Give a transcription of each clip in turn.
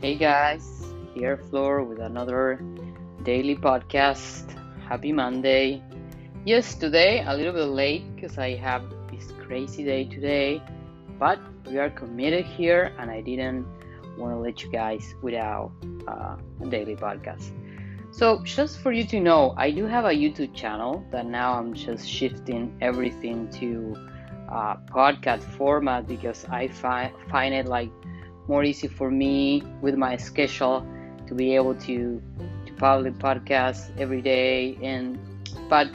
Hey guys, here Floor with another daily podcast. Happy Monday. Yes, today a little bit late because I have this crazy day today, but we are committed here and I didn't want to let you guys without uh, a daily podcast. So, just for you to know, I do have a YouTube channel that now I'm just shifting everything to uh, podcast format because I fi- find it like more easy for me with my schedule to be able to to publish podcasts every day. And but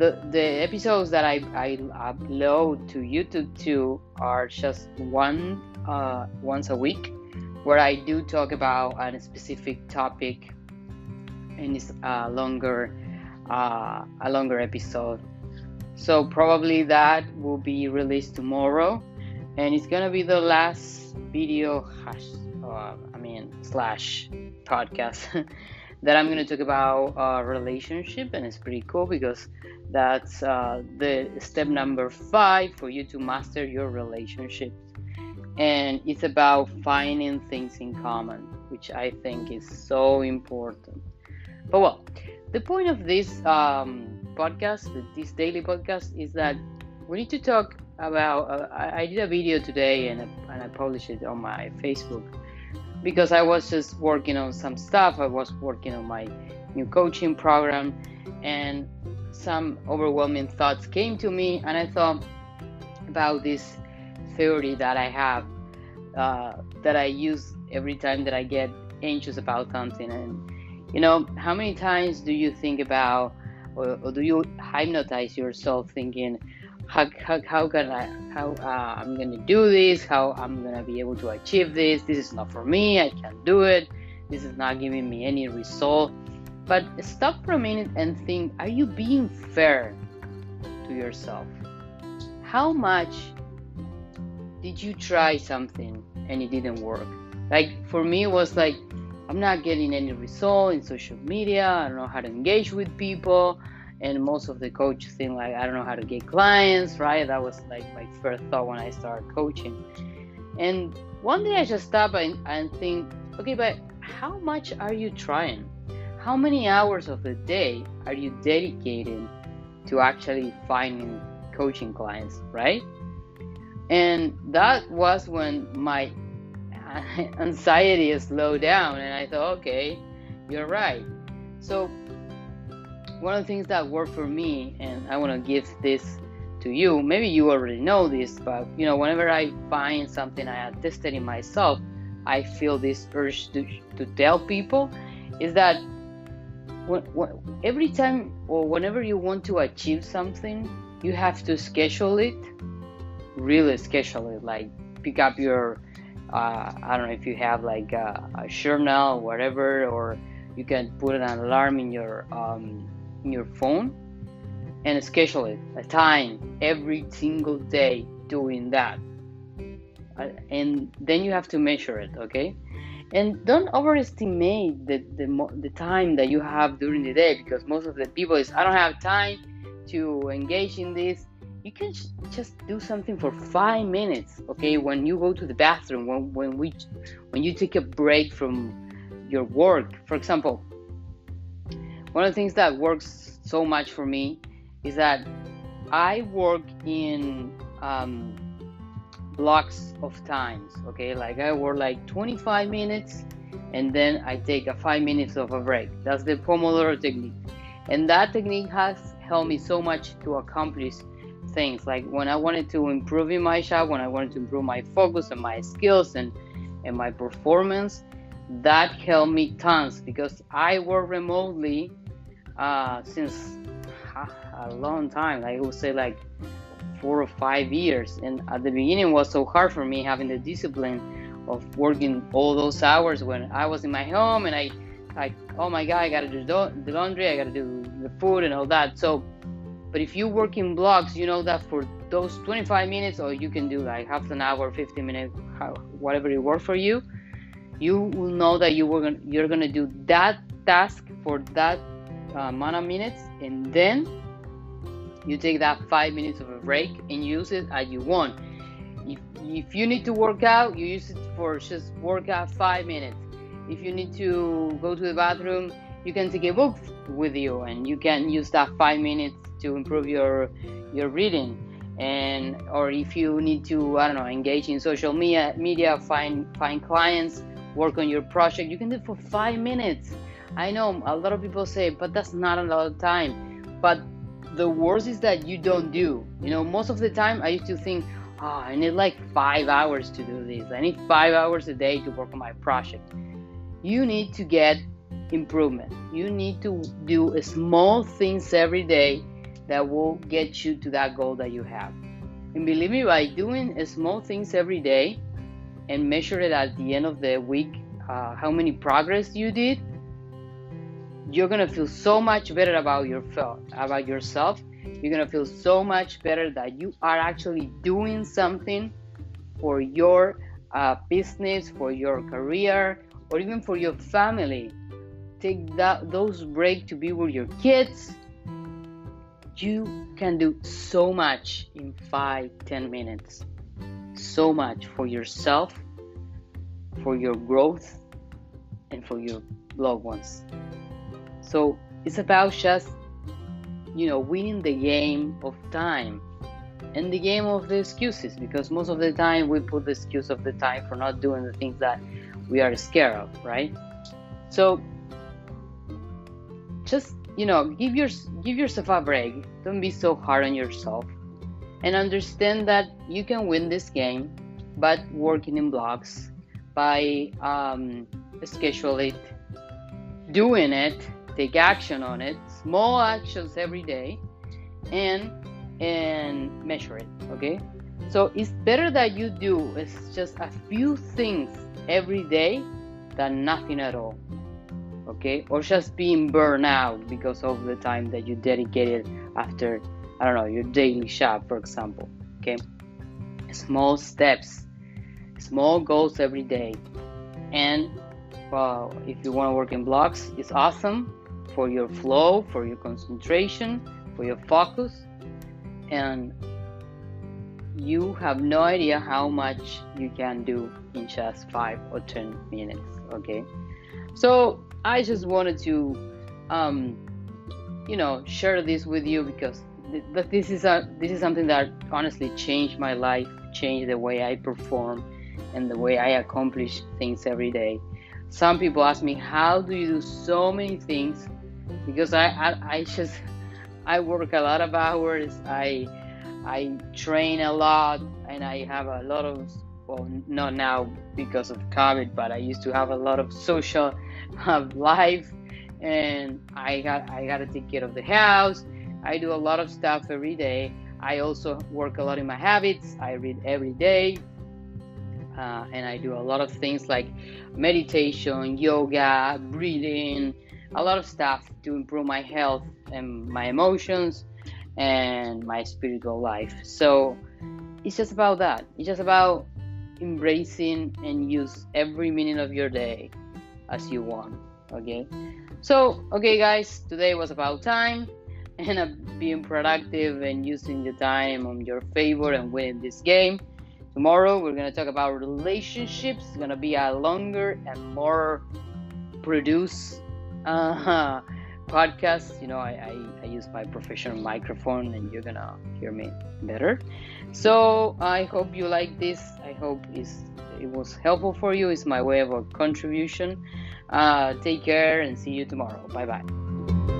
the the episodes that I, I upload to YouTube too are just one uh, once a week where I do talk about a specific topic and it's a longer uh, a longer episode. So probably that will be released tomorrow and it's gonna be the last video hash uh, i mean slash podcast that i'm gonna talk about uh, relationship and it's pretty cool because that's uh, the step number five for you to master your relationship. And it's about finding things in common which i think is so important. But well the point of this um, podcast this daily podcast is that we need to talk about uh, I, I, did a video today and, and i published it on my facebook because i was just working on some stuff. I was working on my new coaching program and some overwhelming thoughts came to me and i thought about this theory that i have uh, that i use every time that i get anxious about something. And you know how many times do you think about or, or do you hypnotize yourself thinking how, how, how can I how uh, I'm gonna do this how I'm gonna be able to achieve this this is not for me I can't do it this is not giving me any result. But stop for a minute and think are you being fair to yourself? How much did you try something and it didn't work? Like for me it was like I'm not getting any result in social media I don't know how to engage with people and most of the coach think like i don't know how to get clients right? That was like my first thought when i started coaching. And one day i just stop and, and think okay but how much are you trying? How many hours of the day are you dedicating to actually finding coaching clients right? And that was when my anxiety slowed down and i thought okay you're right. So one of the things that worked for me, and I want to give this to you. Maybe you already know this, but you know, whenever I find something I have tested in myself, I feel this urge to, to tell people is that when, when, every time or whenever you want to achieve something, you have to schedule it, really schedule it. Like pick up your, uh, I don't know if you have like a, a journal, whatever, or you can put an alarm in your um, in your phone and schedule it a time every single day doing that. Uh, and then you have to measure it okay? And don't overestimate the, the, the time that you have during the day because most of the people is i don't have time to engage in this. You can just do something for five minutes okay? When you go to the bathroom when, when we when you take a break from your work. For example one of the things that works so much for me is that I work in um, blocks of times. Okay, like I work like 25 minutes and then I take a five minutes of a break. That's the Pomodoro technique, and that technique has helped me so much to accomplish things. Like when I wanted to improve in my job, when I wanted to improve my focus and my skills and and my performance, that helped me tons because I work remotely uh, since a long time. Like I would say like four or five years. And at the beginning, was so hard for me having the discipline of working all those hours when I was in my home and I, like, oh my god, I gotta do the laundry, I gotta do the food and all that. So, but if you work in blocks, you know that for those 25 minutes, or you can do like half an hour, 15 minutes, whatever it works for you, you will know that you were gonna, you're gonna do that task for that Uh, amount of minutes and then you take that five minutes of a break and use it as you want. If, if you need to work out you use it for just work out five minutes. If you need to go to the bathroom, you can take a book with you and you can use that five minutes to improve your your reading. And or if you need to i don't know engage in social media media find find clients work on your project you can do it for five minutes i know a lot of people say but that's not a lot of time. But the worst is that you don't do. You know most of the time i used to think oh i need like five hours to do this. I need five hours a day to work on my project. You need to get improvement. You need to do small things every day that will get you to that goal that you have. And believe me by doing small things every day and measure it at the end of the week uh, how many progress you did you're gonna feel so much better about your about yourself. You're gonna feel so much better that you are actually doing something for your uh, business for your career or even for your family. Take that those break to be with your kids. You can do so much in five ten minutes. So much for yourself for your growth and for your loved ones so it's about just you know winning the game of time and the game of the excuses because most of the time we put the excuse of the time for not doing the things that we are scared of right? So just you know give your give yourself a break. Don't be so hard on yourself and understand that you can win this game but working in blocks by um, schedule it doing it take action on it small actions every day and and measure it okay? So it's better that you do it's just a few things every day than nothing at all okay? Or just being burned out because of the time that you dedicated after i don't know your daily shop for example okay? Small steps small goals every day. And well if you want to work in blocks it's awesome for your flow for your concentration for your focus and you have no idea how much you can do in just five or ten minutes okay so I just wanted to, um, you know, share this with you because th- this is a this is something that honestly changed my life, changed the way I perform, and the way I accomplish things every day. Some people ask me, "How do you do so many things?" Because I I, I just I work a lot of hours. I I train a lot, and I have a lot of well, not now because of COVID, but I used to have a lot of social life and I got I got to take care of the house. I do a lot of stuff every day. I also work a lot in my habits. I read every day. Uh, and I do a lot of things like meditation, yoga, breathing, a lot of stuff to improve my health and my emotions and my spiritual life. So it's just about that. It's just about embracing and use every minute of your day as you want okay so okay guys today was about time and being productive and using the time on your favor and winning this game tomorrow we're going to talk about relationships it's going to be a longer and more produced uh, podcast you know I, I, I use my professional microphone and you're gonna hear me better. So i hope you like this. I hope it's it was helpful for you. It's my way of a contribution. Uh, take care and see you tomorrow. Bye bye.